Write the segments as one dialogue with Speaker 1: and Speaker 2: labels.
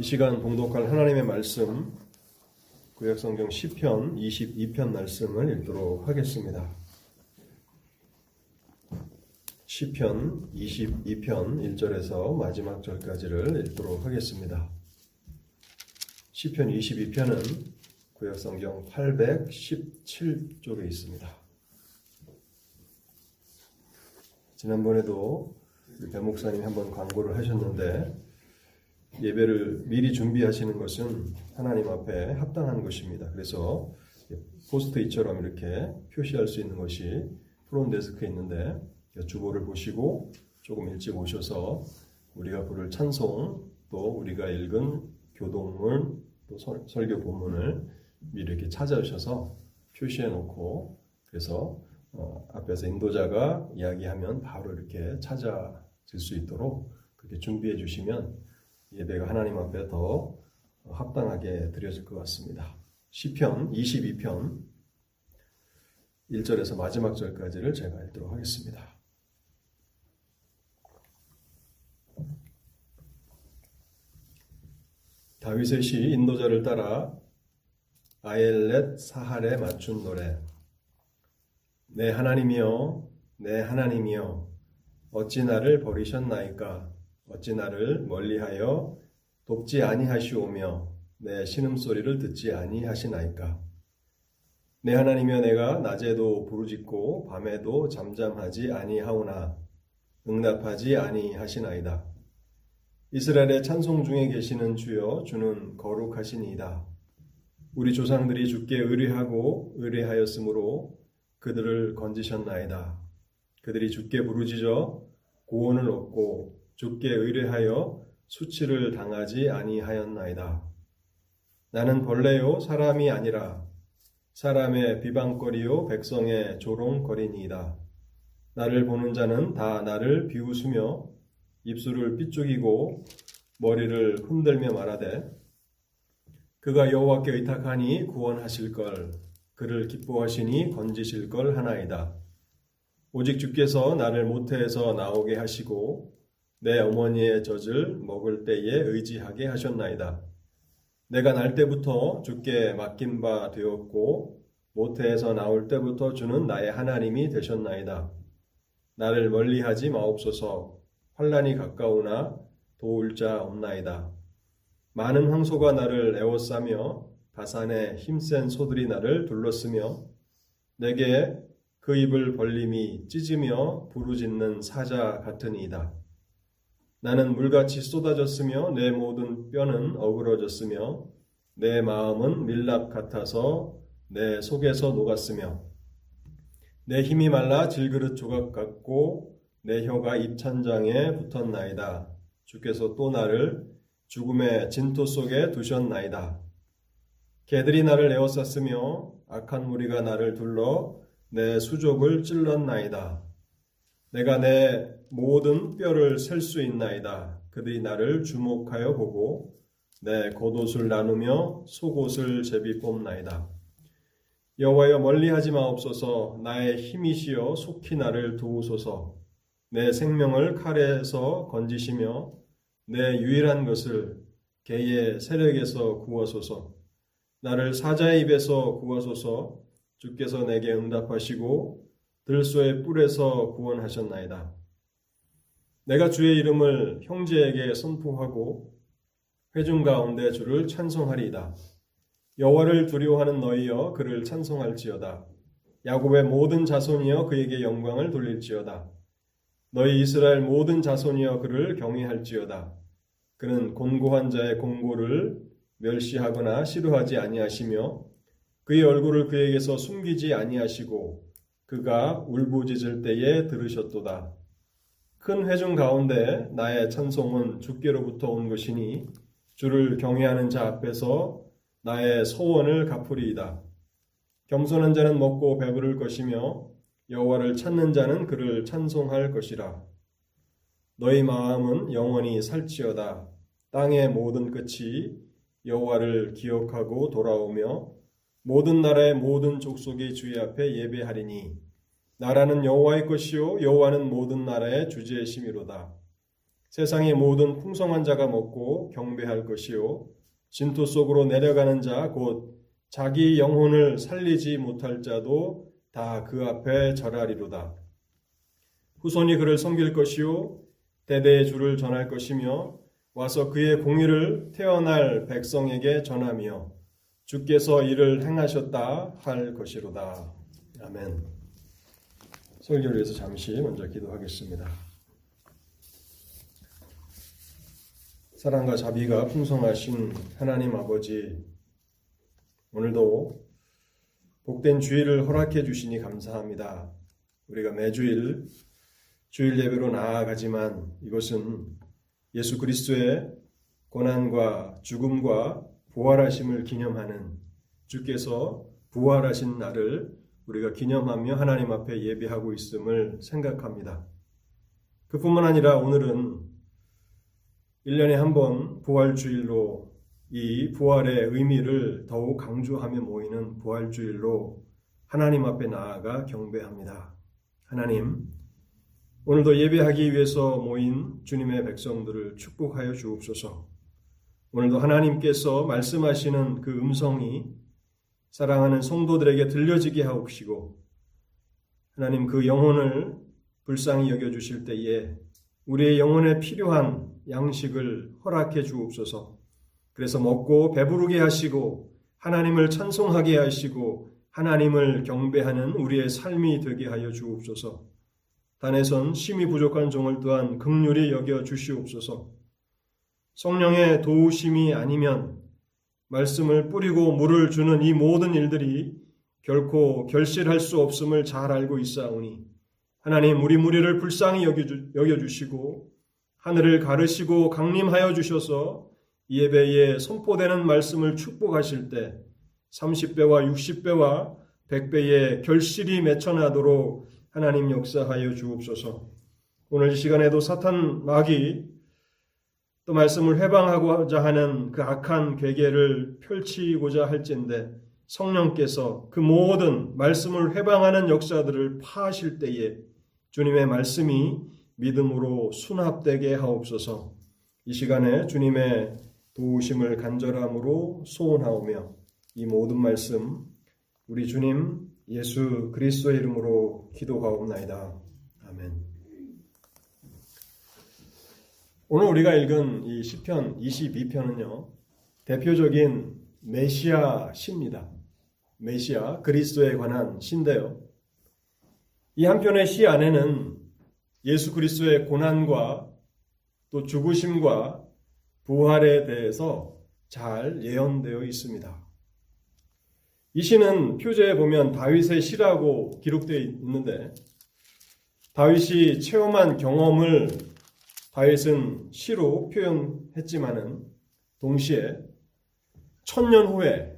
Speaker 1: 이 시간 봉독할 하나님의 말씀 구약성경 시편 22편 말씀을 읽도록 하겠습니다. 시편 22편 1절에서 마지막 절까지를 읽도록 하겠습니다. 시편 22편은 구약성경 817쪽에 있습니다. 지난번에도 배 목사님이 한번 광고를 하셨는데 예배를 미리 준비하시는 것은 하나님 앞에 합당한 것입니다. 그래서 포스트잇처럼 이렇게 표시할 수 있는 것이 프론 데스크에 있는데 주보를 보시고 조금 일찍 오셔서 우리가 부를 찬송 또 우리가 읽은 교동문 또 설교 본문을 미리 이렇게 찾아오셔서 표시해 놓고 그래서 어, 앞에서 인도자가 이야기하면 바로 이렇게 찾아질 수 있도록 그렇게 준비해 주시면 예배가 하나님 앞에 더 합당하게 드려질 것 같습니다. 시편 22편 1절에서 마지막 절까지를 제가 읽도록 하겠습니다. 다윗의 시 인도자를 따라 아엘렛 사할에 맞춘 노래 내 하나님이여 내 하나님이여 어찌 나를 버리셨나이까 어찌 나를 멀리하여 돕지 아니하시오며 내 신음소리를 듣지 아니하시나이까? 내 하나님이여 내가 낮에도 부르짖고 밤에도 잠잠하지 아니하오나 응답하지 아니하시나이다. 이스라엘의 찬송 중에 계시는 주여 주는 거룩하시니이다. 우리 조상들이 주께 의뢰하고 의뢰하였으므로 그들을 건지셨나이다. 그들이 주께 부르짖어 구원을 얻고 주께 의뢰하여 수치를 당하지 아니하였나이다. 나는 벌레요 사람이 아니라 사람의 비방거리요 백성의 조롱거리니이다. 나를 보는 자는 다 나를 비웃으며 입술을 삐죽이고 머리를 흔들며 말하되 그가 여호와께 의탁하니 구원하실 걸 그를 기뻐하시니 건지실 걸 하나이다. 오직 주께서 나를 모태에서 나오게 하시고 내 어머니의 젖을 먹을 때에 의지하게 하셨나이다. 내가 날 때부터 주께 맡긴 바 되었고 모태에서 나올 때부터 주는 나의 하나님이 되셨나이다. 나를 멀리하지 마옵소서. 환란이 가까우나 도울 자 없나이다. 많은 황소가 나를 에워싸며 바산의 힘센 소들이 나를 둘렀으며 내게 그 입을 벌림이 찢으며 부르짖는 사자 같으니이다. 나는 물같이 쏟아졌으며 내 모든 뼈는 어그러졌으며 내 마음은 밀랍 같아서 내 속에서 녹았으며 내 힘이 말라 질그릇 조각 같고 내 혀가 입찬장에 붙었나이다. 주께서 또 나를 죽음의 진토 속에 두셨나이다. 개들이 나를 에워쌌으며 악한 무리가 나를 둘러 내 수족을 찔렀나이다. 내가 내 모든 뼈를 셀 수 있나이다. 그들이 나를 주목하여 보고 내 겉옷을 나누며 속옷을 제비 뽑나이다. 여호와여 멀리하지 마옵소서 나의 힘이시여 속히 나를 도우소서 내 생명을 칼에서 건지시며 내 유일한 것을 개의 세력에서 구하소서 나를 사자의 입에서 구하소서 주께서 내게 응답하시고 들소의 뿔에서 구원하셨나이다. 내가 주의 이름을 형제에게 선포하고 회중 가운데 주를 찬송하리이다. 여호와를 두려워하는 너희여 그를 찬송할지어다. 야곱의 모든 자손이여 그에게 영광을 돌릴지어다. 너희 이스라엘 모든 자손이여 그를 경외할지어다. 그는 곤고한 자의 공고를 멸시하거나 싫어하지 아니하시며 그의 얼굴을 그에게서 숨기지 아니하시고 그가 울부짖을 때에 들으셨도다. 큰 회중 가운데 나의 찬송은 주께로부터 온 것이니 주를 경외하는 자 앞에서 나의 소원을 갚으리이다. 겸손한 자는 먹고 배부를 것이며 여호와를 찾는 자는 그를 찬송할 것이라. 너희 마음은 영원히 살지어다. 땅의 모든 끝이 여호와를 기억하고 돌아오며 모든 나라의 모든 족속이 주의 앞에 예배하리니 나라는 여호와의 것이요 여호와는 모든 나라의 주제의 심이로다. 세상의 모든 풍성한 자가 먹고 경배할 것이요 진토 속으로 내려가는 자 곧 자기 영혼을 살리지 못할 자도 다 그 앞에 절하리로다. 후손이 그를 섬길 것이요 대대의 주를 전할 것이며 와서 그의 공의를 태어날 백성에게 전하며 주께서 이를 행하셨다 할 것이로다. 아멘. 설교를 위해서 잠시 먼저 기도하겠습니다. 사랑과 자비가 풍성하신 하나님 아버지, 오늘도 복된 주일을 허락해 주시니 감사합니다. 우리가 매주일 주일 예배로 나아가지만 이것은 예수 그리스도의 고난과 죽음과 부활하심을 기념하는 주께서 부활하신 날을 우리가 기념하며 하나님 앞에 예배하고 있음을 생각합니다. 그뿐만 아니라 오늘은 1년에 한 번 부활주일로 이 부활의 의미를 더욱 강조하며 모이는 부활주일로 하나님 앞에 나아가 경배합니다. 하나님, 오늘도 예배하기 위해서 모인 주님의 백성들을 축복하여 주옵소서. 오늘도 하나님께서 말씀하시는 그 음성이 사랑하는 성도들에게 들려지게 하옵시고, 하나님 그 영혼을 불쌍히 여겨주실 때에 우리의 영혼에 필요한 양식을 허락해 주옵소서. 그래서 먹고 배부르게 하시고 하나님을 찬송하게 하시고 하나님을 경배하는 우리의 삶이 되게 하여 주옵소서. 단에선 심히 부족한 종을 또한 극률이 여겨 주시옵소서. 성령의 도우심이 아니면 말씀을 뿌리고 물을 주는 이 모든 일들이 결코 결실할 수 없음을 잘 알고 있사오니 하나님 우리 무리를 불쌍히 여겨 주시고 하늘을 가르시고 강림하여 주셔서 예배에 선포되는 말씀을 축복하실 때 30배와 60배와 100배의 결실이 맺혀나도록 하나님 역사하여 주옵소서. 오늘 이 시간에도 사탄 마귀 또 말씀을 해방하고자 하는 그 악한 괴계를 펼치고자 할진데 성령께서 그 모든 말씀을 해방하는 역사들을 파하실 때에 주님의 말씀이 믿음으로 수납되게 하옵소서. 이 시간에 주님의 도우심을 간절함으로 소원하오며 이 모든 말씀 우리 주님 예수 그리스도의 이름으로 기도하옵나이다. 아멘. 오늘 우리가 읽은 이 시편 22편은요. 대표적인 메시아 시입니다. 메시아 그리스도에 관한 시인데요. 이 한편의 시 안에는 예수 그리스도의 고난과 또 죽으심과 부활에 대해서 잘 예언되어 있습니다. 이 시는 표제에 보면 다윗의 시라고 기록되어 있는데 다윗이 체험한 경험을 다윗은 시로 표현했지만은 동시에 천년 후에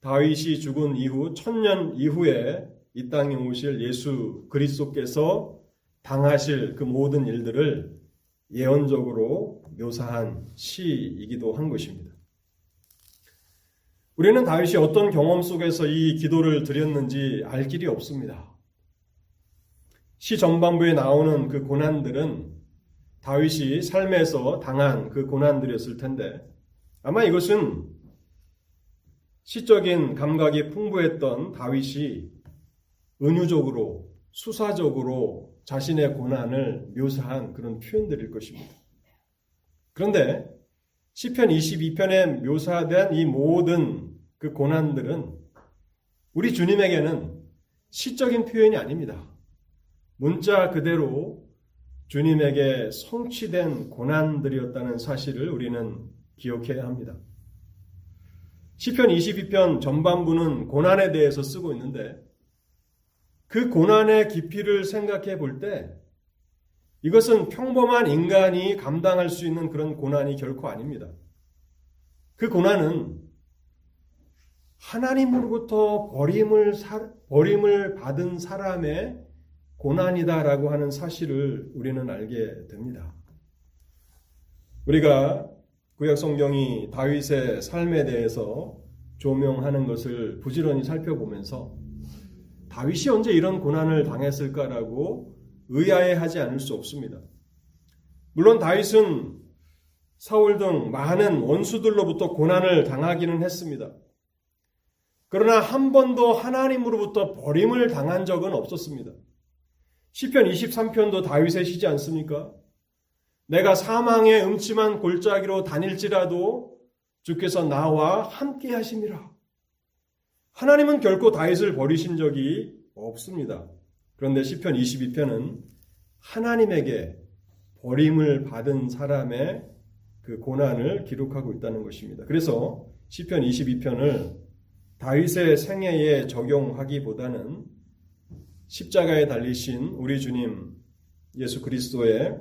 Speaker 1: 다윗이 죽은 이후 천년 이후에 이 땅에 오실 예수 그리스도께서 당하실 그 모든 일들을 예언적으로 묘사한 시이기도 한 것입니다. 우리는 다윗이 어떤 경험 속에서 이 기도를 드렸는지 알 길이 없습니다. 시 전반부에 나오는 그 고난들은 다윗이 삶에서 당한 그 고난들이었을 텐데 아마 이것은 시적인 감각이 풍부했던 다윗이 은유적으로 수사적으로 자신의 고난을 묘사한 그런 표현들일 것입니다. 그런데 시편 22편에 묘사된 이 모든 그 고난들은 우리 주님에게는 시적인 표현이 아닙니다. 문자 그대로 주님에게 성취된 고난들이었다는 사실을 우리는 기억해야 합니다. 시편 22편 전반부는 고난에 대해서 쓰고 있는데 그 고난의 깊이를 생각해 볼 때 이것은 평범한 인간이 감당할 수 있는 그런 고난이 결코 아닙니다. 그 고난은 하나님으로부터 버림을, 사, 버림을 받은 사람의 고난이다라고 하는 사실을 우리는 알게 됩니다. 우리가 구약 성경이 다윗의 삶에 대해서 조명하는 것을 부지런히 살펴보면서 다윗이 언제 이런 고난을 당했을까라고 의아해하지 않을 수 없습니다. 물론 다윗은 사울 등 많은 원수들로부터 고난을 당하기는 했습니다. 그러나 한 번도 하나님으로부터 버림을 당한 적은 없었습니다. 시편 23편도 다윗의 시지 않습니까? 내가 사망의 음침한 골짜기로 다닐지라도 주께서 나와 함께 하심이라. 하나님은 결코 다윗을 버리신 적이 없습니다. 그런데 시편 22편은 하나님에게 버림을 받은 사람의 그 고난을 기록하고 있다는 것입니다. 그래서 시편 22편을 다윗의 생애에 적용하기보다는 십자가에 달리신 우리 주님 예수 그리스도의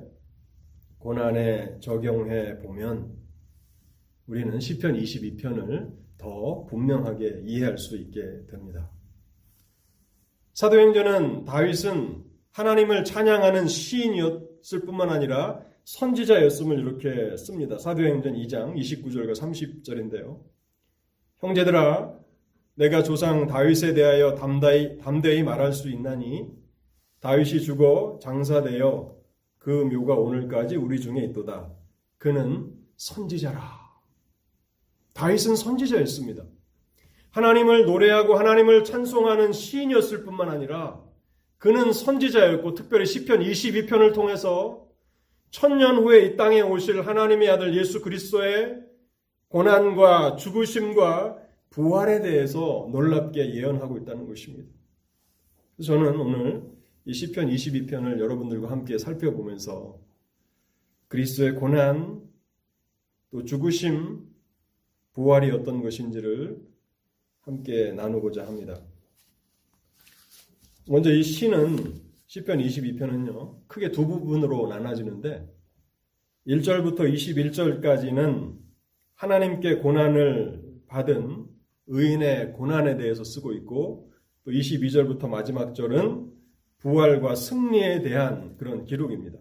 Speaker 1: 고난에 적용해 보면 우리는 시편 22편을 더 분명하게 이해할 수 있게 됩니다. 사도행전은 다윗은 하나님을 찬양하는 시인이었을 뿐만 아니라 선지자였음을 이렇게 씁니다. 사도행전 2장 29절과 30절인데요. 형제들아 내가 조상 다윗에 대하여 담대히, 담대히 말할 수 있나니 다윗이 죽어 장사되어 그 묘가 오늘까지 우리 중에 있도다. 그는 선지자라. 다윗은 선지자였습니다. 하나님을 노래하고 하나님을 찬송하는 시인이었을 뿐만 아니라 그는 선지자였고 특별히 시편 22편을 통해서 천년 후에 이 땅에 오실 하나님의 아들 예수 그리스도의 고난과 죽으심과 부활에 대해서 놀랍게 예언하고 있다는 것입니다. 저는 오늘 이 시편 22편을 여러분들과 함께 살펴보면서 그리스도의 고난 또 죽으심 부활이 어떤 것인지를 함께 나누고자 합니다. 먼저 이 시는 시편 22편은요. 크게 두 부분으로 나눠지는데 1절부터 21절까지는 하나님께 고난을 받은 의인의 고난에 대해서 쓰고 있고 또 22절부터 마지막 절은 부활과 승리에 대한 그런 기록입니다.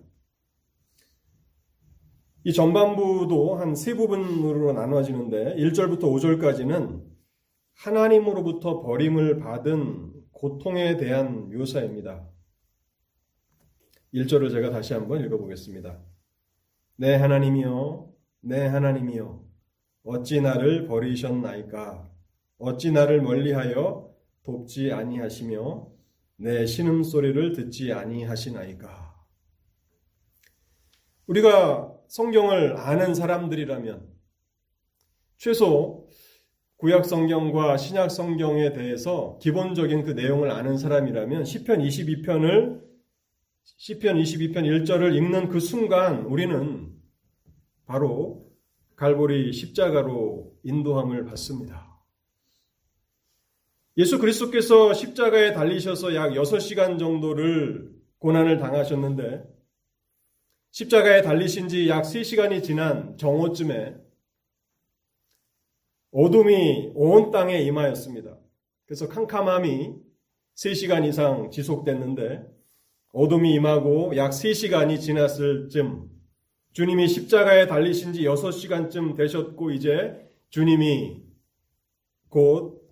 Speaker 1: 이 전반부도 한 세 부분으로 나눠지는데 1절부터 5절까지는 하나님으로부터 버림을 받은 고통에 대한 묘사입니다. 1절을 제가 다시 한번 읽어보겠습니다. 내 하나님이여, 내 하나님이여, 어찌 나를 버리셨나이까? 어찌 나를 멀리하여 돕지 아니하시며 내 신음 소리를 듣지 아니하시나이까. 우리가 성경을 아는 사람들이라면 최소 구약 성경과 신약 성경에 대해서 기본적인 그 내용을 아는 사람이라면 시편 22편을 시편 22편 1절을 읽는 그 순간 우리는 바로 갈보리 십자가로 인도함을 받습니다. 예수 그리스도께서 십자가에 달리셔서 약 6시간 정도를 고난을 당하셨는데 십자가에 달리신 지 약 3시간이 지난 정오쯤에 어둠이 온 땅에 임하였습니다. 그래서 캄캄함이 3시간 이상 지속됐는데 어둠이 임하고 약 3시간이 지났을 쯤 주님이 십자가에 달리신 지 6시간쯤 되셨고 이제 주님이 곧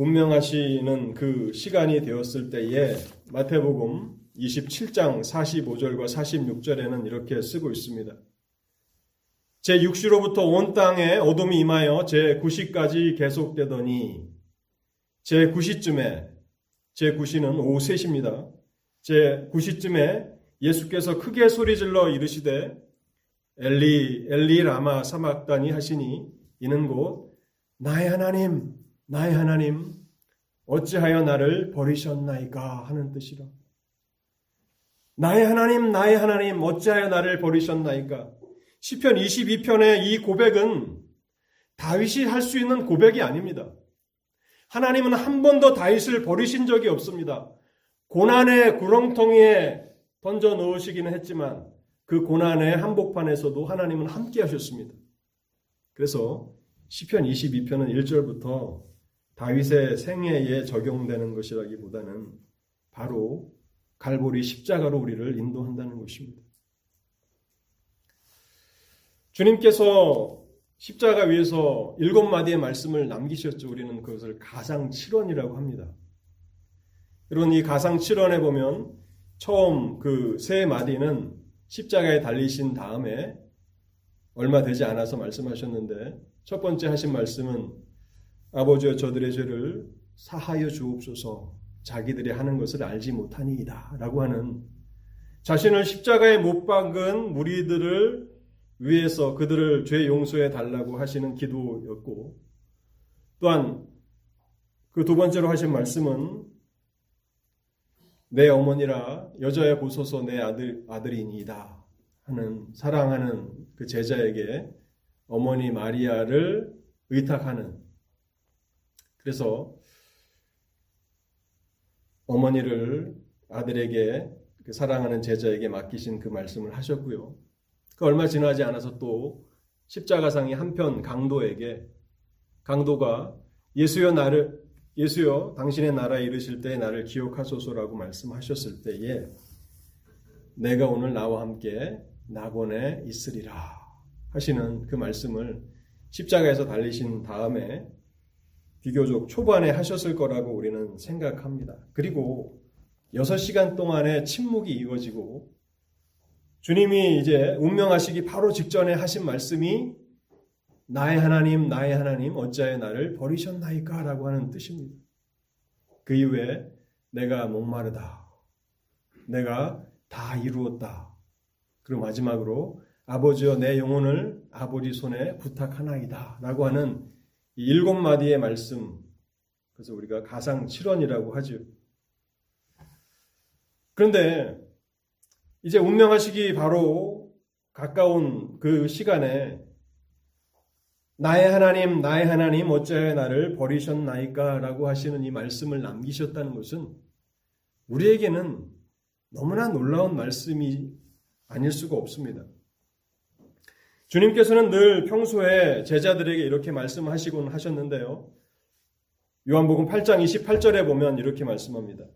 Speaker 1: 운명하시는 그 시간이 되었을 때에 마태복음 27장 45절과 46절에는 이렇게 쓰고 있습니다. 제 6시로부터 온 땅에 어둠이 임하여 제 9시까지 계속되더니 제 9시쯤에 제 9시는 오후 3시입니다. 제 9시쯤에 예수께서 크게 소리질러 이르시되 엘리 엘리 라마 사막다니 하시니 이는 곧 나의 하나님 나의 하나님 어찌하여 나를 버리셨나이까 하는 뜻이라. 나의 하나님 나의 하나님 어찌하여 나를 버리셨나이까. 시편 22편의 이 고백은 다윗이 할 수 있는 고백이 아닙니다. 하나님은 한 번도 다윗을 버리신 적이 없습니다. 고난의 구렁텅이에 던져 넣으시기는 했지만 그 고난의 한복판에서도 하나님은 함께 하셨습니다. 그래서 시편 22편은 1절부터 다윗의 생애에 적용되는 것이라기보다는 바로 갈보리 십자가로 우리를 인도한다는 것입니다. 주님께서 십자가 위에서 일곱 마디의 말씀을 남기셨죠. 우리는 그것을 가상 7원이라고 합니다. 여러분 이 가상 7원에 보면 처음 그 세 마디는 십자가에 달리신 다음에 얼마 되지 않아서 말씀하셨는데 첫 번째 하신 말씀은 아버지여 저들의 죄를 사하여 주옵소서. 자기들이 하는 것을 알지 못하니이다. 라고 하는 자신을 십자가에 못 박은 무리들을 위해서 그들을 죄 용서해 달라고 하시는 기도였고 또한 그 두 번째로 하신 말씀은 내 어머니라 여자여 보소서 내 아들 아들이니이다 하는 사랑하는 그 제자에게 어머니 마리아를 의탁하는 그래서 어머니를 아들에게 그 사랑하는 제자에게 맡기신 그 말씀을 하셨고요. 그 얼마 지나지 않아서 또 십자가상의 한편 강도에게 강도가 예수여 나를 예수여 당신의 나라에 이르실 때 나를 기억하소서라고 말씀하셨을 때에 내가 오늘 나와 함께 낙원에 있으리라 하시는 그 말씀을 십자가에서 달리신 다음에 비교적 초반에 하셨을 거라고 우리는 생각합니다. 그리고 6시간 동안의 침묵이 이어지고 주님이 이제 운명하시기 바로 직전에 하신 말씀이 나의 하나님, 나의 하나님, 어찌하여 나를 버리셨나이까? 라고 하는 뜻입니다. 그 이후에 내가 목마르다. 내가 다 이루었다. 그리고 마지막으로 아버지여 내 영혼을 아버지 손에 부탁하나이다. 라고 하는 일곱 마디의 말씀. 그래서 우리가 가상 7원이라고 하죠. 그런데 이제 운명하시기 바로 가까운 그 시간에 나의 하나님, 나의 하나님, 어찌하여 나를 버리셨나이까? 라고 하시는 이 말씀을 남기셨다는 것은 우리에게는 너무나 놀라운 말씀이 아닐 수가 없습니다. 주님께서는 늘 평소에 제자들에게 이렇게 말씀하시곤 하셨는데요. 요한복음 8장 28절에 보면 이렇게 말씀합니다.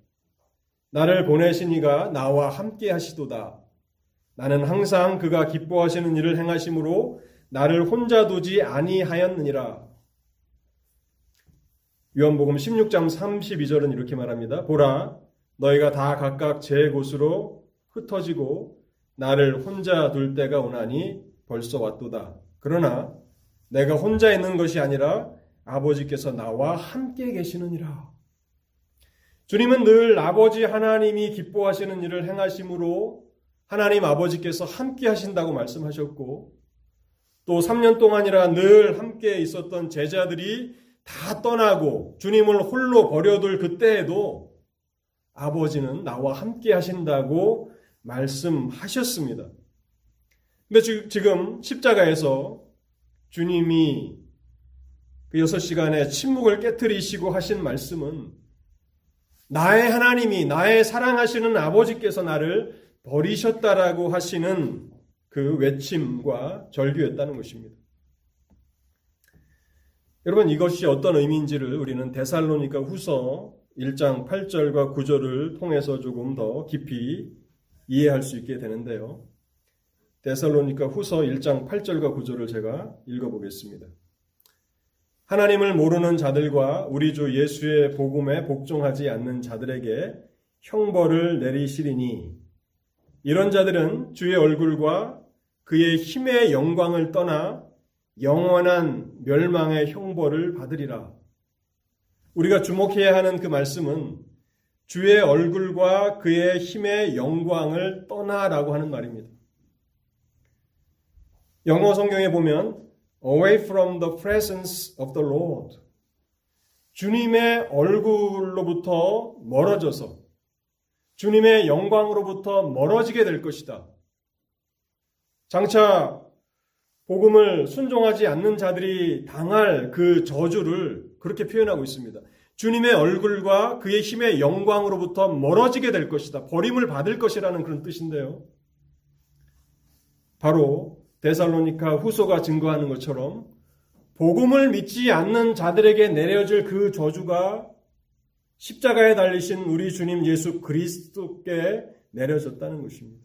Speaker 1: 나를 보내신 이가 나와 함께 하시도다. 나는 항상 그가 기뻐하시는 일을 행하심으로 나를 혼자 두지 아니하였느니라. 요한복음 16장 32절은 이렇게 말합니다. 보라, 너희가 다 각각 제 곳으로 흩어지고 나를 혼자 둘 때가 오나니 벌써 왔도다. 그러나 내가 혼자 있는 것이 아니라 아버지께서 나와 함께 계시느니라. 주님은 늘 아버지 하나님이 기뻐하시는 일을 행하심으로 하나님 아버지께서 함께 하신다고 말씀하셨고 또 3년 동안이라 늘 함께 있었던 제자들이 다 떠나고 주님을 홀로 버려둘 그때에도 아버지는 나와 함께 하신다고 말씀하셨습니다. 근데 지금 십자가에서 주님이 그 여섯 시간의 침묵을 깨뜨리시고 하신 말씀은 나의 하나님이 나의 사랑하시는 아버지께서 나를 버리셨다라고 하시는 그 외침과 절규였다는 것입니다. 여러분 이것이 어떤 의미인지를 우리는 데살로니가 후서 1장 8절과 9절을 통해서 조금 더 깊이 이해할 수 있게 되는데요. 데살로니가 후서 1장 8절과 9절을 제가 읽어보겠습니다. 하나님을 모르는 자들과 우리 주 예수의 복음에 복종하지 않는 자들에게 형벌을 내리시리니 이런 자들은 주의 얼굴과 그의 힘의 영광을 떠나 영원한 멸망의 형벌을 받으리라. 우리가 주목해야 하는 그 말씀은 주의 얼굴과 그의 힘의 영광을 떠나라고 하는 말입니다. 영어 성경에 보면 away from the presence of the Lord 주님의 얼굴로부터 멀어져서 주님의 영광으로부터 멀어지게 될 것이다. 장차 복음을 순종하지 않는 자들이 당할 그 저주를 그렇게 표현하고 있습니다. 주님의 얼굴과 그의 힘의 영광으로부터 멀어지게 될 것이다. 버림을 받을 것이라는 그런 뜻인데요. 바로 데살로니카 후소가 증거하는 것처럼 복음을 믿지 않는 자들에게 내려질 그 저주가 십자가에 달리신 우리 주님 예수 그리스도께 내려졌다는 것입니다.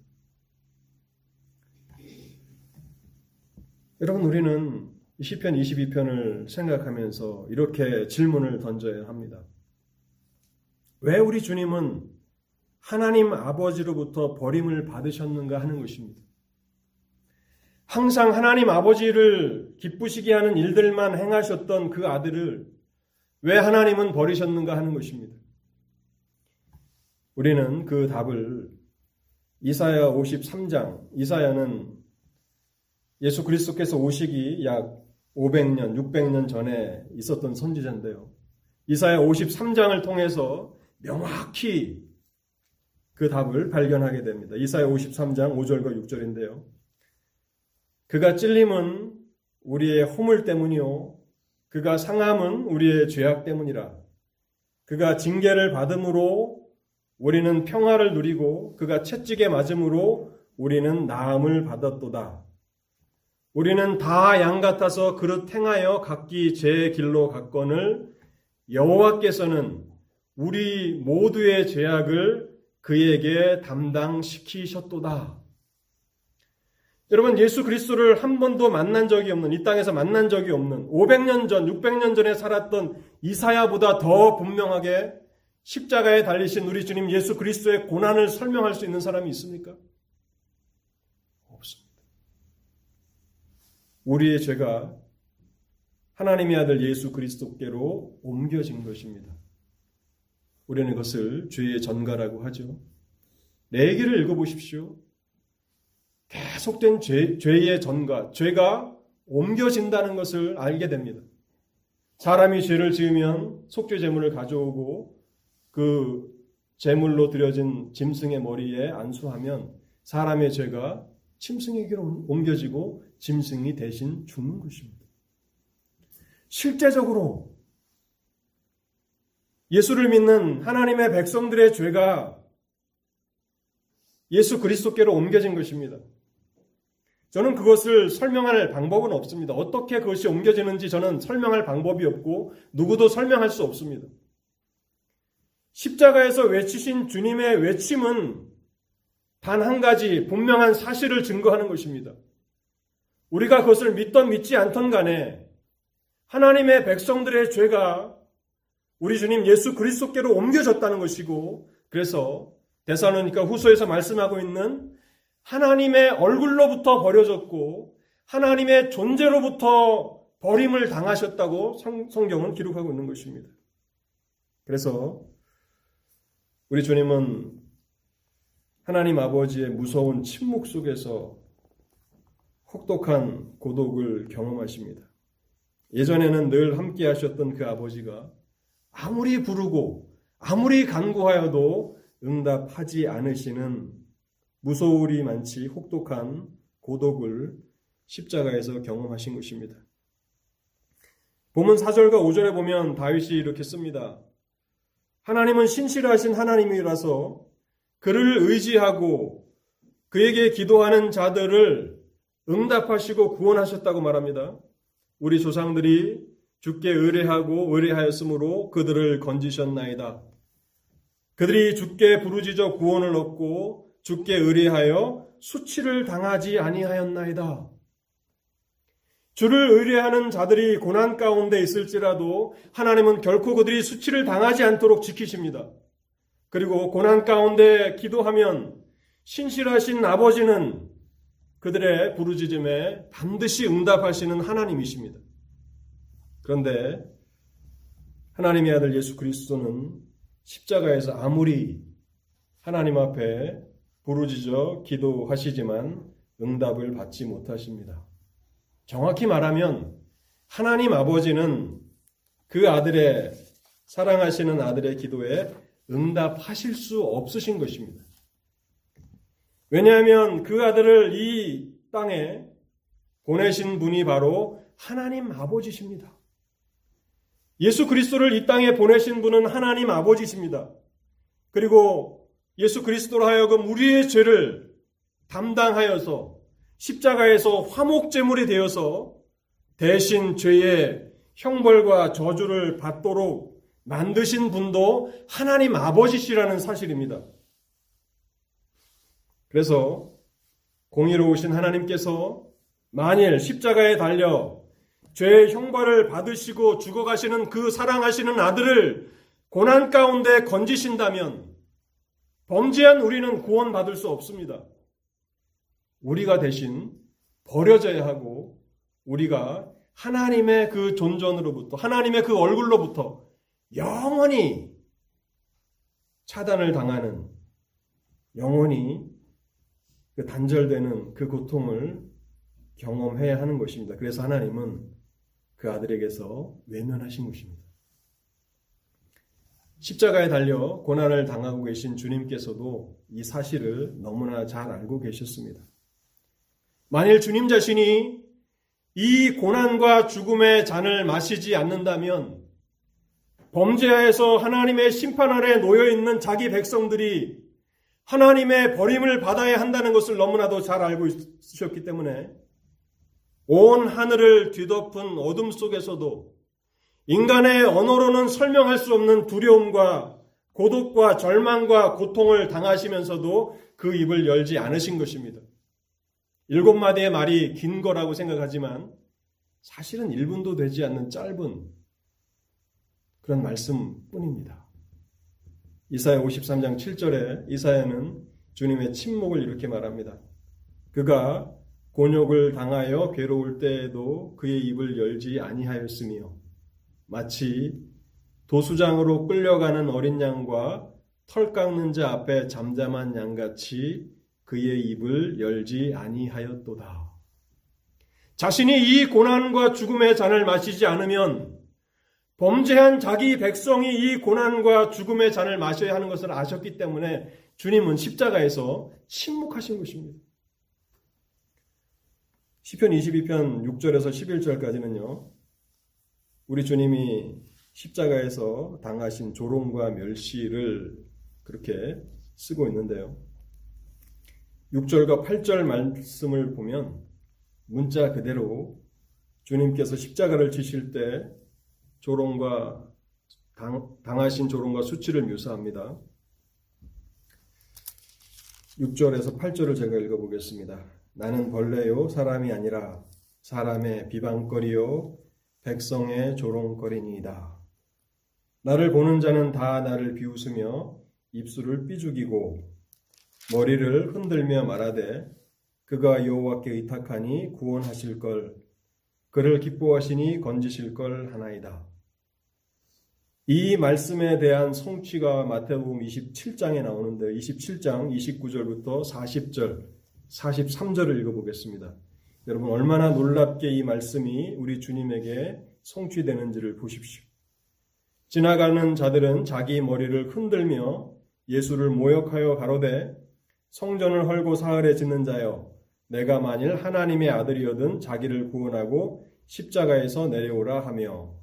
Speaker 1: 여러분 우리는 시편 22편을 생각하면서 이렇게 질문을 던져야 합니다. 왜 우리 주님은 하나님 아버지로부터 버림을 받으셨는가 하는 것입니다. 항상 하나님 아버지를 기쁘시게 하는 일들만 행하셨던 그 아들을 왜 하나님은 버리셨는가 하는 것입니다. 우리는 그 답을 이사야 53장, 이사야는 예수 그리스도께서 오시기 약 500년, 600년 전에 있었던 선지자인데요. 이사야 53장을 통해서 명확히 그 답을 발견하게 됩니다. 이사야 53장 5절과 6절인데요. 그가 찔림은 우리의 허물 때문이요. 그가 상함은 우리의 죄악 때문이라. 그가 징계를 받음으로 우리는 평화를 누리고 그가 채찍에 맞음으로 우리는 나음을 받았도다. 우리는 다 양 같아서 그릇 행하여 각기 제 길로 갔건을 여호와께서는 우리 모두의 죄악을 그에게 담당시키셨도다. 여러분 예수 그리스도를 한 번도 만난 적이 없는 이 땅에서 만난 적이 없는 500년 전, 600년 전에 살았던 이사야보다 더 분명하게 십자가에 달리신 우리 주님 예수 그리스도의 고난을 설명할 수 있는 사람이 있습니까? 없습니다. 우리의 죄가 하나님의 아들 예수 그리스도께로 옮겨진 것입니다. 우리는 이것을 죄의 전가라고 하죠. 내기를 읽어보십시오. 계속된 죄, 죄의 전가, 죄가 옮겨진다는 것을 알게 됩니다. 사람이 죄를 지으면 속죄 제물을 가져오고 그 제물로 드려진 짐승의 머리에 안수하면 사람의 죄가 짐승에게로 옮겨지고 짐승이 대신 죽는 것입니다. 실제적으로 예수를 믿는 하나님의 백성들의 죄가 예수 그리스도께로 옮겨진 것입니다. 저는 그것을 설명할 방법은 없습니다. 어떻게 그것이 옮겨지는지 저는 설명할 방법이 없고 누구도 설명할 수 없습니다. 십자가에서 외치신 주님의 외침은 단 한 가지 분명한 사실을 증거하는 것입니다. 우리가 그것을 믿던 믿지 않던 간에 하나님의 백성들의 죄가 우리 주님 예수 그리스도께로 옮겨졌다는 것이고 그래서 대사로니까 후소에서 말씀하고 있는 하나님의 얼굴로부터 버려졌고 하나님의 존재로부터 버림을 당하셨다고 성경은 기록하고 있는 것입니다. 그래서 우리 주님은 하나님 아버지의 무서운 침묵 속에서 혹독한 고독을 경험하십니다. 예전에는 늘 함께 하셨던 그 아버지가 아무리 부르고 아무리 간구하여도 응답하지 않으시는 무서울이 많지 혹독한 고독을 십자가에서 경험하신 것입니다. 본문 4절과 5절에 보면 다윗이 이렇게 씁니다. 하나님은 신실하신 하나님이라서 그를 의지하고 그에게 기도하는 자들을 응답하시고 구원하셨다고 말합니다. 우리 조상들이 주께 의뢰하고 의뢰하였으므로 그들을 건지셨나이다. 그들이 주께 부르짖어 구원을 얻고 주께 의뢰하여 수치를 당하지 아니하였나이다. 주를 의뢰하는 자들이 고난 가운데 있을지라도 하나님은 결코 그들이 수치를 당하지 않도록 지키십니다. 그리고 고난 가운데 기도하면 신실하신 아버지는 그들의 부르짖음에 반드시 응답하시는 하나님이십니다. 그런데 하나님의 아들 예수 그리스도는 십자가에서 아무리 하나님 앞에 부르짖어 기도하시지만 응답을 받지 못하십니다. 정확히 말하면 하나님 아버지는 그 아들의 사랑하시는 아들의 기도에 응답하실 수 없으신 것입니다. 왜냐하면 그 아들을 이 땅에 보내신 분이 바로 하나님 아버지십니다. 예수 그리스도를 이 땅에 보내신 분은 하나님 아버지십니다. 그리고 예수 그리스도로 하여금 우리의 죄를 담당하여서 십자가에서 화목제물이 되어서 대신 죄의 형벌과 저주를 받도록 만드신 분도 하나님 아버지시라는 사실입니다. 그래서 공의로우신 하나님께서 만일 십자가에 달려 죄의 형벌을 받으시고 죽어가시는 그 사랑하시는 아들을 고난 가운데 건지신다면 범죄한 우리는 구원받을 수 없습니다. 우리가 대신 버려져야 하고 우리가 하나님의 그 존전으로부터 하나님의 그 얼굴로부터 영원히 차단을 당하는 영원히 그 단절되는 그 고통을 경험해야 하는 것입니다. 그래서 하나님은 그 아들에게서 외면하신 것입니다. 십자가에 달려 고난을 당하고 계신 주님께서도 이 사실을 너무나 잘 알고 계셨습니다. 만일 주님 자신이 이 고난과 죽음의 잔을 마시지 않는다면 범죄하에서 하나님의 심판 아래 놓여 있는 자기 백성들이 하나님의 버림을 받아야 한다는 것을 너무나도 잘 알고 있으셨기 때문에 온 하늘을 뒤덮은 어둠 속에서도 인간의 언어로는 설명할 수 없는 두려움과 고독과 절망과 고통을 당하시면서도 그 입을 열지 않으신 것입니다. 일곱 마디의 말이 긴 거라고 생각하지만 사실은 1분도 되지 않는 짧은 그런 말씀뿐입니다. 이사야 53장 7절에 이사야는 주님의 침묵을 이렇게 말합니다. 그가 곤욕을 당하여 괴로울 때에도 그의 입을 열지 아니하였으며 마치 도수장으로 끌려가는 어린 양과 털 깎는 자 앞에 잠잠한 양같이 그의 입을 열지 아니하였도다. 자신이 이 고난과 죽음의 잔을 마시지 않으면 범죄한 자기 백성이 이 고난과 죽음의 잔을 마셔야 하는 것을 아셨기 때문에 주님은 십자가에서 침묵하신 것입니다. 시편 22편 6절에서 11절까지는요. 우리 주님이 십자가에서 당하신 조롱과 멸시를 그렇게 쓰고 있는데요. 6절과 8절 말씀을 보면 문자 그대로 주님께서 십자가를 지실 때 조롱과 당, 당하신 조롱과 수치를 묘사합니다. 6절에서 8절을 제가 읽어보겠습니다. 나는 벌레요 사람이 아니라 사람의 비방거리요 백성의 조롱거리니이다. 나를 보는 자는 다 나를 비웃으며 입술을 삐죽이고 머리를 흔들며 말하되 그가 여호와께 의탁하니 구원하실 걸 그를 기뻐하시니 건지실 걸 하나이다. 이 말씀에 대한 성취가 마태복음 27장에 나오는데 27장 29절부터 40절, 43절을 읽어보겠습니다. 여러분 얼마나 놀랍게 이 말씀이 우리 주님에게 성취되는지를 보십시오. 지나가는 자들은 자기 머리를 흔들며 예수를 모욕하여 가로되 성전을 헐고 사흘에 짓는 자여 내가 만일 하나님의 아들이어든 자기를 구원하고 십자가에서 내려오라 하며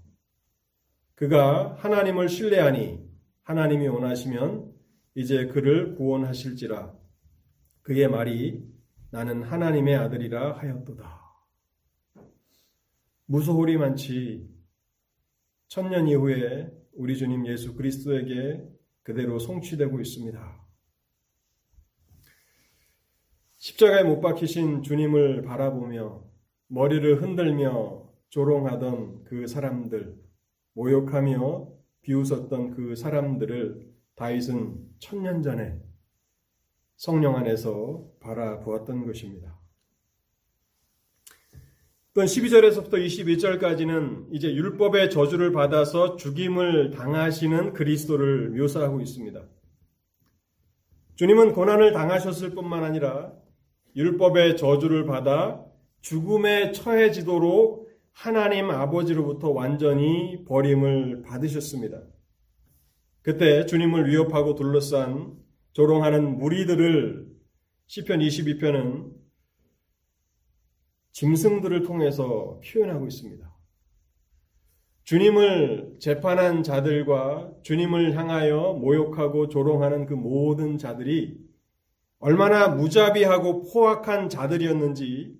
Speaker 1: 그가 하나님을 신뢰하니 하나님이 원하시면 이제 그를 구원하실지라 그의 말이 나는 하나님의 아들이라 하였도다. 무소홀이 많지 천년 이후에 우리 주님 예수 그리스도에게 그대로 송취되고 있습니다. 십자가에 못 박히신 주님을 바라보며 머리를 흔들며 조롱하던 그 사람들, 모욕하며 비웃었던 그 사람들을 다윗은 천년 전에 성령 안에서 바라보았던 것입니다. 또 12절에서부터 22절까지는 이제 율법의 저주를 받아서 죽임을 당하시는 그리스도를 묘사하고 있습니다. 주님은 고난을 당하셨을 뿐만 아니라 율법의 저주를 받아 죽음에 처해지도록 하나님 아버지로부터 완전히 버림을 받으셨습니다. 그때 주님을 위협하고 둘러싼 조롱하는 무리들을 시편 22편은 짐승들을 통해서 표현하고 있습니다. 주님을 재판한 자들과 주님을 향하여 모욕하고 조롱하는 그 모든 자들이 얼마나 무자비하고 포악한 자들이었는지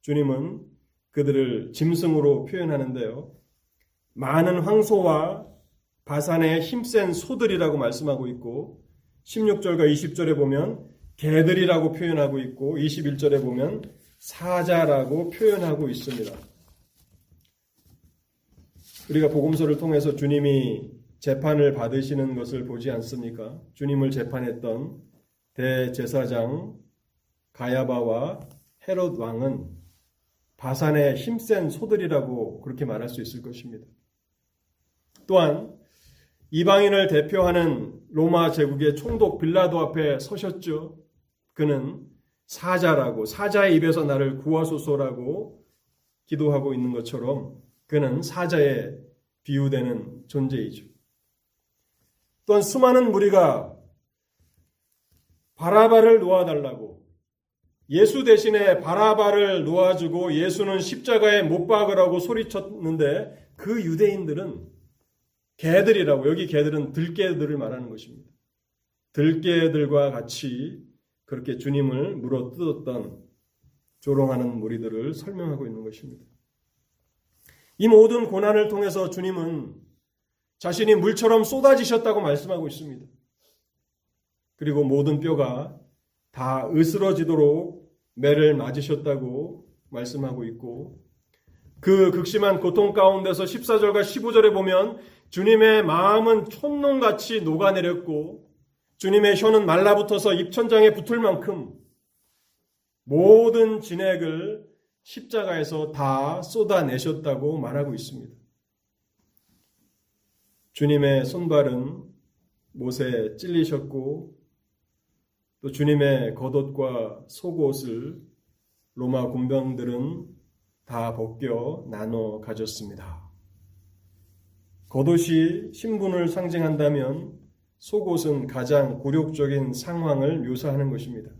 Speaker 1: 주님은 그들을 짐승으로 표현하는데요. 많은 황소와 바산의 힘센 소들이라고 말씀하고 있고 16절과 20절에 보면 개들이라고 표현하고 있고 21절에 보면 사자라고 표현하고 있습니다. 우리가 복음서를 통해서 주님이 재판을 받으시는 것을 보지 않습니까? 주님을 재판했던 대제사장 가야바와 헤롯 왕은 바산의 힘센 소들이라고 그렇게 말할 수 있을 것입니다. 또한 이방인을 대표하는 로마 제국의 총독 빌라도 앞에 서셨죠. 그는 사자라고 사자의 입에서 나를 구하소서라고 기도하고 있는 것처럼 그는 사자에 비유되는 존재이죠. 또한 수많은 무리가 바라바를 놓아달라고 예수 대신에 바라바를 놓아주고 예수는 십자가에 못 박으라고 소리쳤는데 그 유대인들은 개들이라고 여기 개들은 들개들을 말하는 것입니다. 들개들과 같이 그렇게 주님을 물어 뜯었던 조롱하는 무리들을 설명하고 있는 것입니다. 이 모든 고난을 통해서 주님은 자신이 물처럼 쏟아지셨다고 말씀하고 있습니다. 그리고 모든 뼈가 다 으스러지도록 매를 맞으셨다고 말씀하고 있고 그 극심한 고통 가운데서 14절과 15절에 보면 주님의 마음은 촌농같이 녹아내렸고 주님의 혀는 말라붙어서 입천장에 붙을 만큼 모든 진액을 십자가에서 다 쏟아내셨다고 말하고 있습니다. 주님의 손발은 못에 찔리셨고 또 주님의 겉옷과 속옷을 로마 군병들은 다 벗겨 나눠 가졌습니다. 겉옷이 신분을 상징한다면 속옷은 가장 굴욕적인 상황을 묘사하는 것입니다.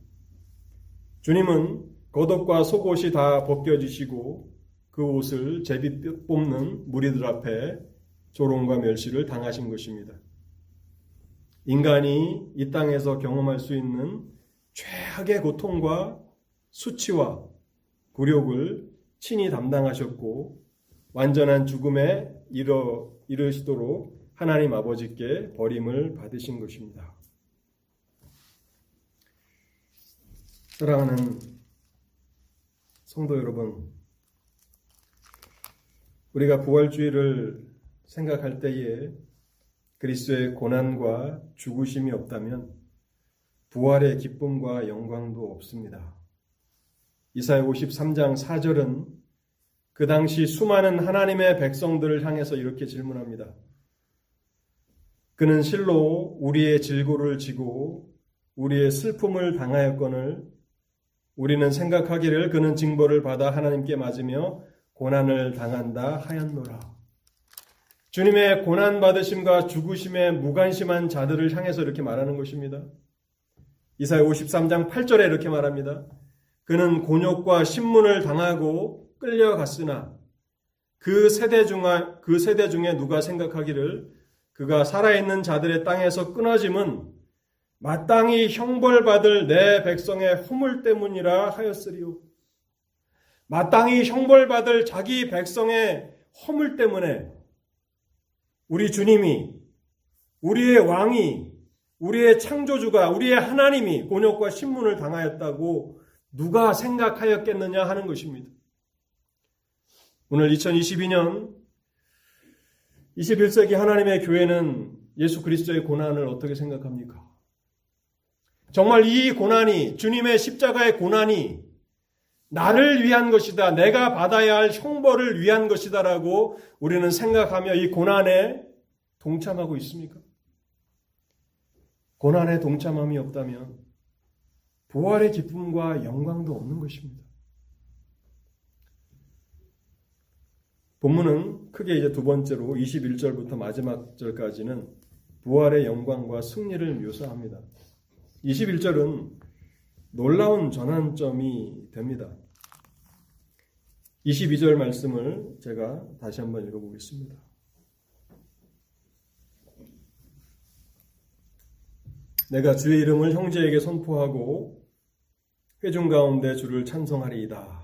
Speaker 1: 주님은 겉옷과 속옷이 다 벗겨지시고 그 옷을 제비 뽑는 무리들 앞에 조롱과 멸시를 당하신 것입니다. 인간이 이 땅에서 경험할 수 있는 최악의 고통과 수치와 굴욕을 친히 담당하셨고 완전한 죽음에 이르, 이르시도록 하나님 아버지께 버림을 받으신 것입니다. 사랑하는 성도 여러분, 우리가 부활주의를 생각할 때에 그리스도의 고난과 죽으심이 없다면 부활의 기쁨과 영광도 없습니다. 이사야 53장 4절은 그 당시 수많은 하나님의 백성들을 향해서 이렇게 질문합니다. 그는 실로 우리의 질고를 지고 우리의 슬픔을 당하였거늘 우리는 생각하기를 그는 징벌을 받아 하나님께 맞으며 고난을 당한다 하였노라. 주님의 고난 받으심과 죽으심에 무관심한 자들을 향해서 이렇게 말하는 것입니다. 이사야 53장 8절에 이렇게 말합니다. 그는 곤욕과 신문을 당하고 끌려갔으나 그 세대 중그 세대 중에 누가 생각하기를 그가 살아있는 자들의 땅에서 끊어짐은 마땅히 형벌받을 내 백성의 허물 때문이라 하였으리요. 마땅히 형벌받을 자기 백성의 허물 때문에 우리 주님이, 우리의 왕이, 우리의 창조주가, 우리의 하나님이 곤욕과 신문을 당하였다고 누가 생각하였겠느냐 하는 것입니다. 오늘 2022년 21세기 하나님의 교회는 예수 그리스도의 고난을 어떻게 생각합니까? 정말 이 고난이 주님의 십자가의 고난이 나를 위한 것이다. 내가 받아야 할 형벌을 위한 것이다라고 우리는 생각하며 이 고난에 동참하고 있습니까? 고난에 동참함이 없다면 부활의 기쁨과 영광도 없는 것입니다. 본문은 크게 이제 두 번째로 21절부터 마지막 절까지는 부활의 영광과 승리를 묘사합니다. 21절은 놀라운 전환점이 됩니다. 22절 말씀을 제가 다시 한번 읽어보겠습니다. 내가 주의 이름을 형제에게 선포하고 회중 가운데 주를 찬송하리이다.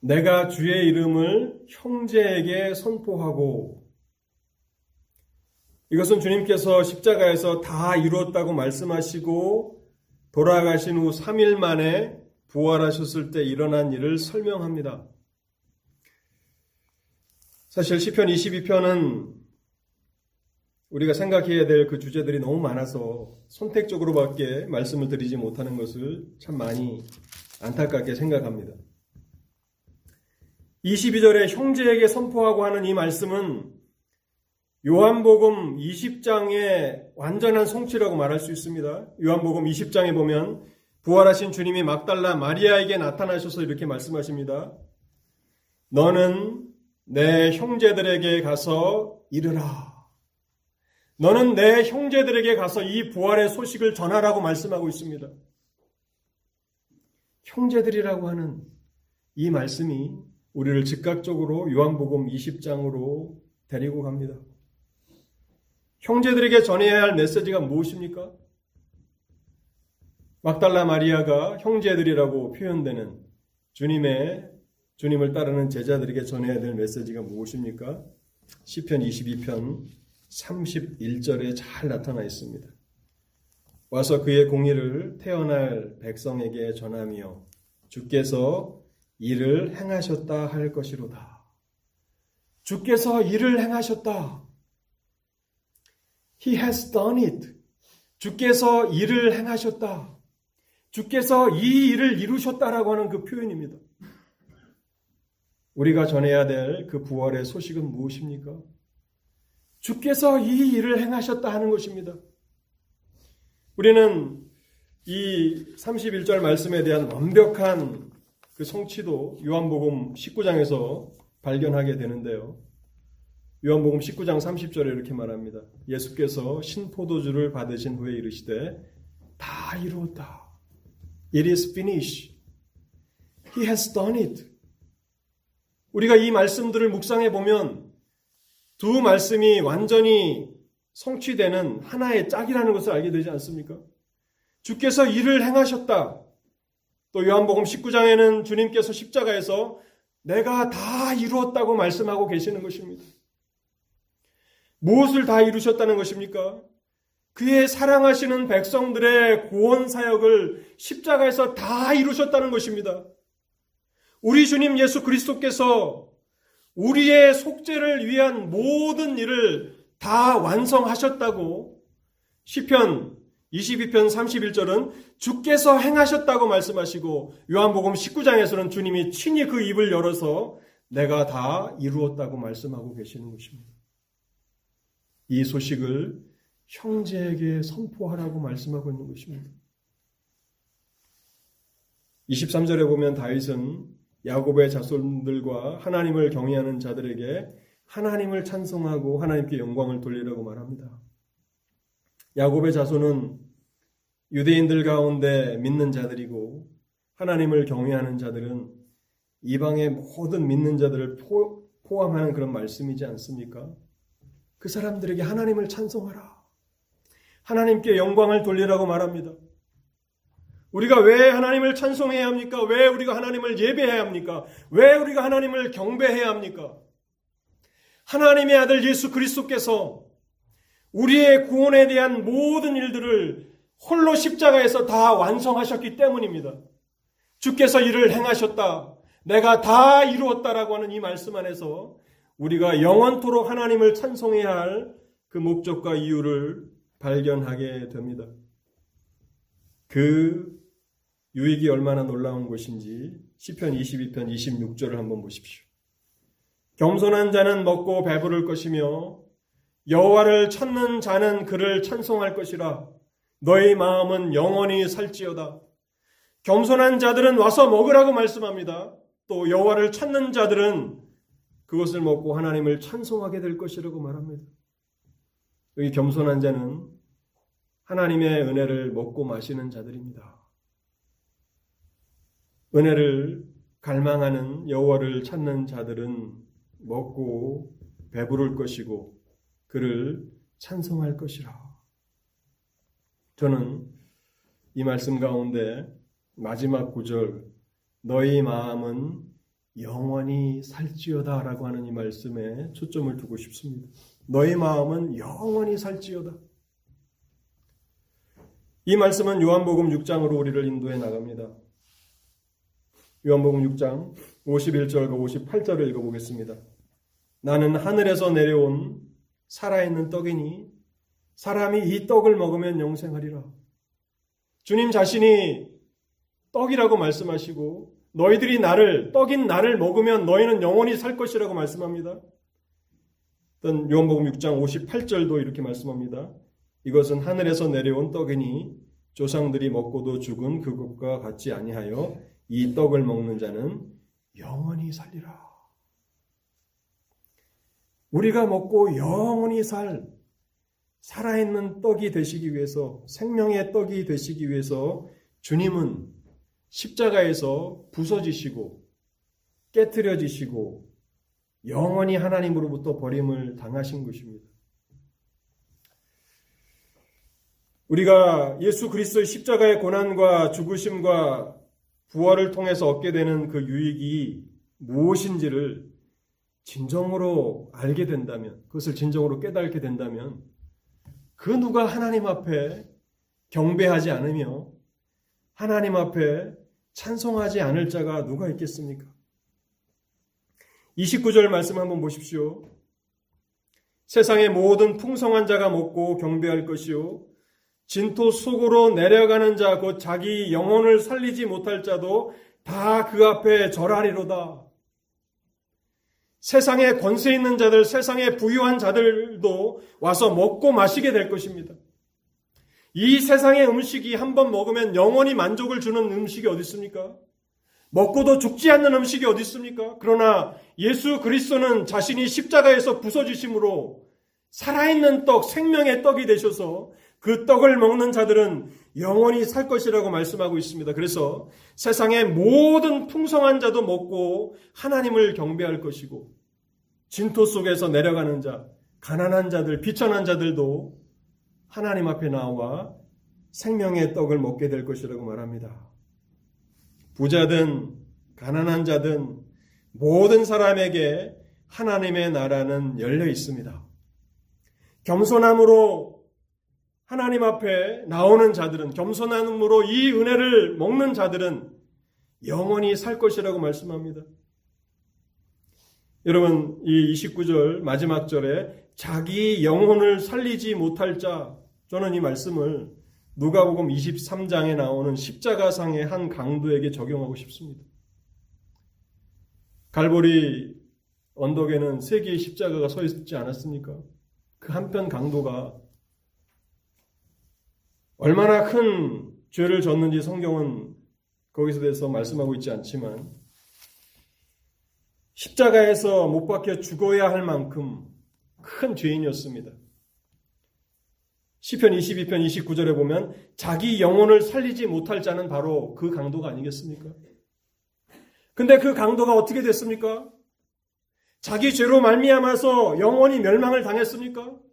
Speaker 1: 내가 주의 이름을 형제에게 선포하고 이것은 주님께서 십자가에서 다 이루었다고 말씀하시고 돌아가신 후 3일 만에 부활하셨을 때 일어난 일을 설명합니다. 사실 시편 22편은 우리가 생각해야 될 그 주제들이 너무 많아서 선택적으로밖에 말씀을 드리지 못하는 것을 참 많이 안타깝게 생각합니다. 22절에 형제에게 선포하고 하는 이 말씀은 요한복음 20장의 완전한 성취라고 말할 수 있습니다. 요한복음 20장에 보면 부활하신 주님이 막달라 마리아에게 나타나셔서 이렇게 말씀하십니다. 너는 내 형제들에게 가서 이르라. 너는 내 형제들에게 가서 이 부활의 소식을 전하라고 말씀하고 있습니다. 형제들이라고 하는 이 말씀이 우리를 즉각적으로 요한복음 20장으로 데리고 갑니다. 형제들에게 전해야 할 메시지가 무엇입니까? 막달라 마리아가 형제들이라고 표현되는 주님의 주님을 따르는 제자들에게 전해야 될 메시지가 무엇입니까? 시편 22편 31절에 잘 나타나 있습니다. 와서 그의 공의를 태어날 백성에게 전하며 주께서 일을 행하셨다 할 것이로다. 주께서 일을 행하셨다. He has done it. 주께서 일을 행하셨다. 주께서 이 일을 이루셨다라고 하는 그 표현입니다. 우리가 전해야 될 그 부활의 소식은 무엇입니까? 주께서 이 일을 행하셨다 하는 것입니다. 우리는 이 31절 말씀에 대한 완벽한 그 성취도 요한복음 19장에서 발견하게 되는데요. 요한복음 19장 30절에 이렇게 말합니다. 예수께서 신포도주를 받으신 후에 이르시되 다 이루었다. It is finished. He has done it. 우리가 이 말씀들을 묵상해 보면 두 말씀이 완전히 성취되는 하나의 짝이라는 것을 알게 되지 않습니까? 주께서 일을 행하셨다. 또 요한복음 19장에는 주님께서 십자가에서 내가 다 이루었다고 말씀하고 계시는 것입니다. 무엇을 다 이루셨다는 것입니까? 그의 사랑하시는 백성들의 구원 사역을 십자가에서 다 이루셨다는 것입니다. 우리 주님 예수 그리스도께서 우리의 속죄를 위한 모든 일을 다 완성하셨다고 시편 22편 31절은 주께서 행하셨다고 말씀하시고 요한복음 19장에서는 주님이 친히 그 입을 열어서 내가 다 이루었다고 말씀하고 계시는 것입니다. 이 소식을 형제에게 선포하라고 말씀하고 있는 것입니다. 23절에 보면 다윗은 야곱의 자손들과 하나님을 경외하는 자들에게 하나님을 찬송하고 하나님께 영광을 돌리라고 말합니다. 야곱의 자손은 유대인들 가운데 믿는 자들이고 하나님을 경외하는 자들은 이방의 모든 믿는 자들을 포 함하는 그런 말씀이지 않습니까? 그 사람들에게 하나님을 찬송하라. 하나님께 영광을 돌리라고 말합니다. 우리가 왜 하나님을 찬송해야 합니까? 왜 우리가 하나님을 예배해야 합니까? 왜 우리가 하나님을 경배해야 합니까? 하나님의 아들 예수 그리스도께서 우리의 구원에 대한 모든 일들을 홀로 십자가에서 다 완성하셨기 때문입니다. 주께서 이를 행하셨다. 내가 다 이루었다라고 하는 이 말씀 안에서 우리가 영원토록 하나님을 찬송해야 할 그 목적과 이유를 발견하게 됩니다. 그 유익이 얼마나 놀라운 것인지 시편 22편 26절을 한번 보십시오. 겸손한 자는 먹고 배부를 것이며 여호와를 찾는 자는 그를 찬송할 것이라 너희 마음은 영원히 살지어다. 겸손한 자들은 와서 먹으라고 말씀합니다. 또 여호와를 찾는 자들은 그것을 먹고 하나님을 찬송하게 될 것이라고 말합니다. 여기 겸손한 자는 하나님의 은혜를 먹고 마시는 자들입니다. 은혜를 갈망하는 여호와를 찾는 자들은 먹고 배부를 것이고 그를 찬송할 것이라. 저는 이 말씀 가운데 마지막 구절 너희 마음은 영원히 살지어다라고 하는 이 말씀에 초점을 두고 싶습니다. 너희 마음은 영원히 살지어다. 이 말씀은 요한복음 6장으로 우리를 인도해 나갑니다. 요한복음 6장 51절과 58절을 읽어보겠습니다. 나는 하늘에서 내려온 살아있는 떡이니 사람이 이 떡을 먹으면 영생하리라. 주님 자신이 떡이라고 말씀하시고 너희들이 나를 떡인 나를 먹으면 너희는 영원히 살 것이라고 말씀합니다. 어떤 요한복음 6장 58절도 이렇게 말씀합니다. 이것은 하늘에서 내려온 떡이니 조상들이 먹고도 죽은 그것과 같지 아니하여 이 떡을 먹는 자는 영원히 살리라. 우리가 먹고 영원히 살 살아있는 떡이 되시기 위해서 생명의 떡이 되시기 위해서 주님은 십자가에서 부서지시고 깨뜨려지시고 영원히 하나님으로부터 버림을 당하신 것입니다. 우리가 예수 그리스도의 십자가의 고난과 죽으심과 부활을 통해서 얻게 되는 그 유익이 무엇인지를 진정으로 알게 된다면, 그것을 진정으로 깨닫게 된다면, 그 누가 하나님 앞에 경배하지 않으며 하나님 앞에 찬송하지 않을 자가 누가 있겠습니까? 29절 말씀 한번 보십시오. 세상의 모든 풍성한 자가 먹고 경배할 것이요. 진토 속으로 내려가는 자, 곧 자기 영혼을 살리지 못할 자도 다 그 앞에 절하리로다. 세상에 권세 있는 자들, 세상에 부유한 자들도 와서 먹고 마시게 될 것입니다. 이 세상의 음식이 한 번 먹으면 영원히 만족을 주는 음식이 어디 있습니까? 먹고도 죽지 않는 음식이 어디 있습니까? 그러나 예수 그리스도는 자신이 십자가에서 부서지심으로 살아있는 떡, 생명의 떡이 되셔서 그 떡을 먹는 자들은 영원히 살 것이라고 말씀하고 있습니다. 그래서 세상의 모든 풍성한 자도 먹고 하나님을 경배할 것이고 진토 속에서 내려가는 자, 가난한 자들, 비천한 자들도 하나님 앞에 나와 생명의 떡을 먹게 될 것이라고 말합니다. 부자든 가난한 자든 모든 사람에게 하나님의 나라는 열려 있습니다. 겸손함으로 하나님 앞에 나오는 자들은 겸손함으로 이 은혜를 먹는 자들은 영원히 살 것이라고 말씀합니다. 여러분 이 29절 마지막 절에 자기 영혼을 살리지 못할 자 저는 이 말씀을 누가복음 23장에 나오는 십자가상의 한 강도에게 적용하고 싶습니다. 갈보리 언덕에는 세 개의 십자가가 서 있지 않았습니까? 그 한편 강도가 얼마나 큰 죄를 졌는지 성경은 거기서 대해서 말씀하고 있지 않지만 십자가에서 못 박혀 죽어야 할 만큼 큰 죄인이었습니다. 시편 22편 29절에 보면 자기 영혼을 살리지 못할 자는 바로 그 강도가 아니겠습니까? 근데 그 강도가 어떻게 됐습니까? 자기 죄로 말미암아서 영원히 멸망을 당했습니까?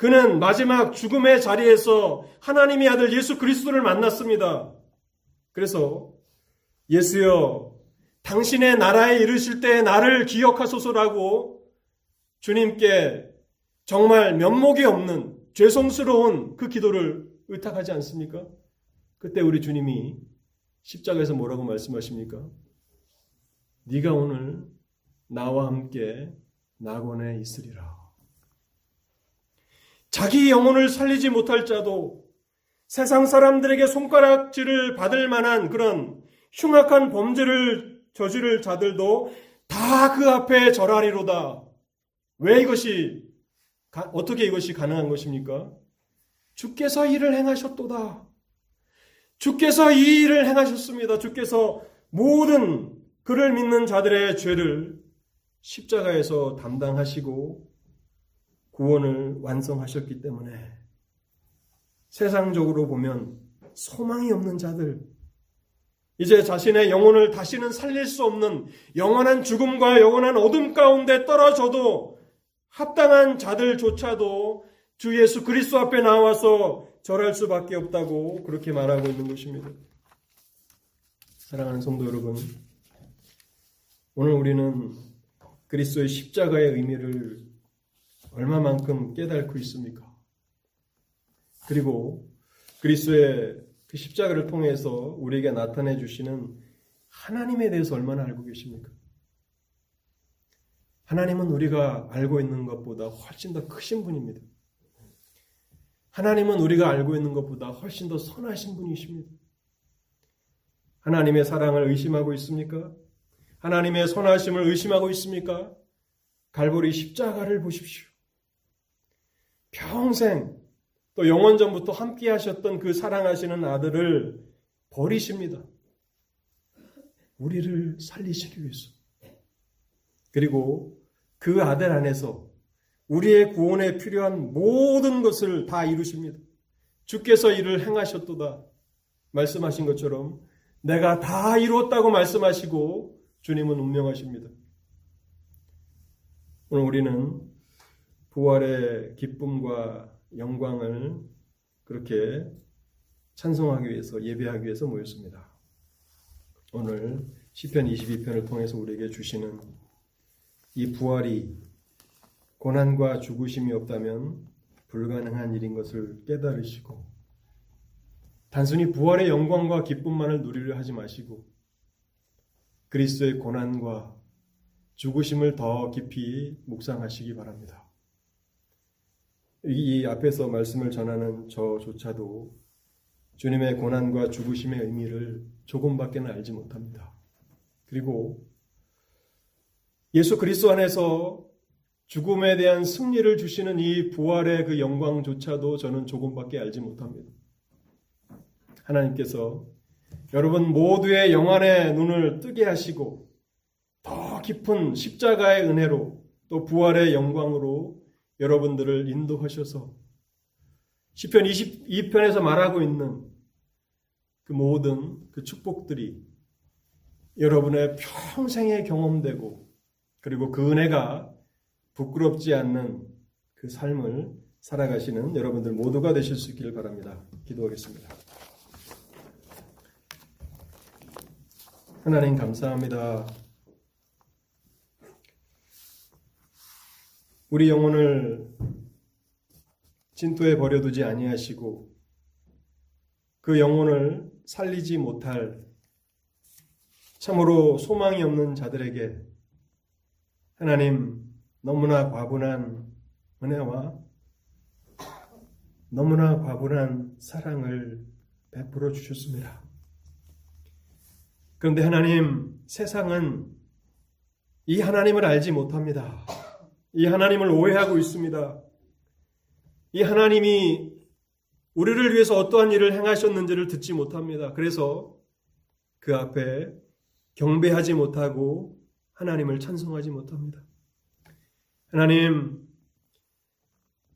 Speaker 1: 그는 마지막 죽음의 자리에서 하나님의 아들 예수 그리스도를 만났습니다. 그래서 예수여 당신의 나라에 이르실 때 나를 기억하소서라고 주님께 정말 면목이 없는 죄송스러운 그 기도를 의탁하지 않습니까? 그때 우리 주님이 십자가에서 뭐라고 말씀하십니까? 네가 오늘 나와 함께 낙원에 있으리라. 자기 영혼을 살리지 못할 자도 세상 사람들에게 손가락질을 받을 만한 그런 흉악한 범죄를 저지를 자들도 다 그 앞에 절하리로다. 왜 이것이 어떻게 이것이 가능한 것입니까? 주께서 일을 행하셨도다. 주께서 이 일을 행하셨습니다. 주께서 모든 그를 믿는 자들의 죄를 십자가에서 담당하시고 구원을 완성하셨기 때문에 세상적으로 보면 소망이 없는 자들, 이제 자신의 영혼을 다시는 살릴 수 없는 영원한 죽음과 영원한 어둠 가운데 떨어져도 합당한 자들조차도 주 예수 그리스도 앞에 나와서 절할 수밖에 없다고 그렇게 말하고 있는 것입니다. 사랑하는 성도 여러분, 오늘 우리는 그리스도의 십자가의 의미를 얼마만큼 깨닫고 있습니까? 그리고 그리스도의 그 십자가를 통해서 우리에게 나타내 주시는 하나님에 대해서 얼마나 알고 계십니까? 하나님은 우리가 알고 있는 것보다 훨씬 더 크신 분입니다. 하나님은 우리가 알고 있는 것보다 훨씬 더 선하신 분이십니다. 하나님의 사랑을 의심하고 있습니까? 하나님의 선하심을 의심하고 있습니까? 갈보리 십자가를 보십시오. 평생 또 영원전부터 함께 하셨던 그 사랑하시는 아들을 버리십니다. 우리를 살리시기 위해서. 그리고 그 아들 안에서 우리의 구원에 필요한 모든 것을 다 이루십니다. 주께서 이를 행하셨도다. 말씀하신 것처럼 내가 다 이루었다고 말씀하시고 주님은 운명하십니다. 오늘 우리는 부활의 기쁨과 영광을 그렇게 찬송하기 위해서 예배하기 위해서 모였습니다. 오늘 시편 22편을 통해서 우리에게 주시는 이 부활이 고난과 죽으심이 없다면 불가능한 일인 것을 깨달으시고 단순히 부활의 영광과 기쁨만을 누리려 하지 마시고 그리스도의 고난과 죽으심을 더 깊이 묵상하시기 바랍니다. 이 앞에서 말씀을 전하는 저조차도 주님의 고난과 죽으심의 의미를 조금밖에는 알지 못합니다. 그리고 예수 그리스도 안에서 죽음에 대한 승리를 주시는 이 부활의 그 영광조차도 저는 조금밖에 알지 못합니다. 하나님께서 여러분 모두의 영안의 눈을 뜨게 하시고 더 깊은 십자가의 은혜로 또 부활의 영광으로 여러분들을 인도하셔서 시편 22편에서 말하고 있는 그 모든 그 축복들이 여러분의 평생에 경험되고 그리고 그 은혜가 부끄럽지 않는 그 삶을 살아가시는 여러분들 모두가 되실 수 있기를 바랍니다. 기도하겠습니다. 하나님 감사합니다. 우리 영혼을 진토에 버려두지 아니하시고 그 영혼을 살리지 못할 참으로 소망이 없는 자들에게 하나님 너무나 과분한 은혜와 너무나 과분한 사랑을 베풀어 주셨습니다. 그런데 하나님, 세상은 이 하나님을 알지 못합니다. 이 하나님을 오해하고 있습니다. 이 하나님이 우리를 위해서 어떠한 일을 행하셨는지를 듣지 못합니다. 그래서 그 앞에 경배하지 못하고 하나님을 찬송하지 못합니다. 하나님,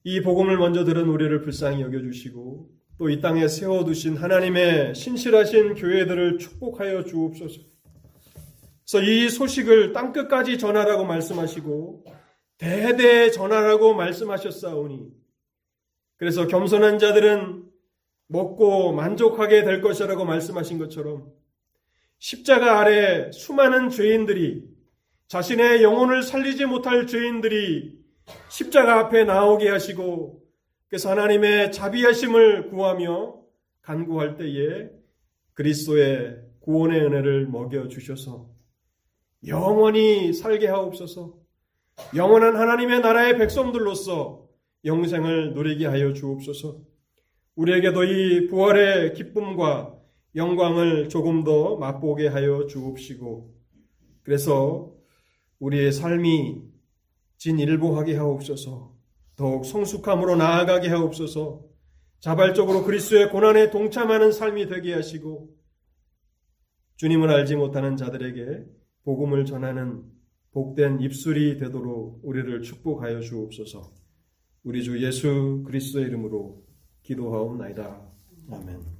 Speaker 1: 이 복음을 먼저 들은 우리를 불쌍히 여겨주시고 또 이 땅에 세워두신 하나님의 신실하신 교회들을 축복하여 주옵소서. 그래서 이 소식을 땅끝까지 전하라고 말씀하시고 대대 전하라고 말씀하셨사오니 그래서 겸손한 자들은 먹고 만족하게 될 것이라고 말씀하신 것처럼 십자가 아래 수많은 죄인들이 자신의 영혼을 살리지 못할 죄인들이 십자가 앞에 나오게 하시고 그래서 하나님의 자비하심을 구하며 간구할 때에 그리스도의 구원의 은혜를 먹여 주셔서 영원히 살게 하옵소서. 영원한 하나님의 나라의 백성들로서 영생을 누리게 하여 주옵소서. 우리에게도 이 부활의 기쁨과 영광을 조금 더 맛보게 하여 주옵시고, 그래서 우리의 삶이 진일보하게 하옵소서, 더욱 성숙함으로 나아가게 하옵소서, 자발적으로 그리스도의 고난에 동참하는 삶이 되게 하시고, 주님을 알지 못하는 자들에게 복음을 전하는 복된 입술이 되도록 우리를 축복하여 주옵소서. 우리 주 예수 그리스도의 이름으로 기도하옵나이다. 아멘.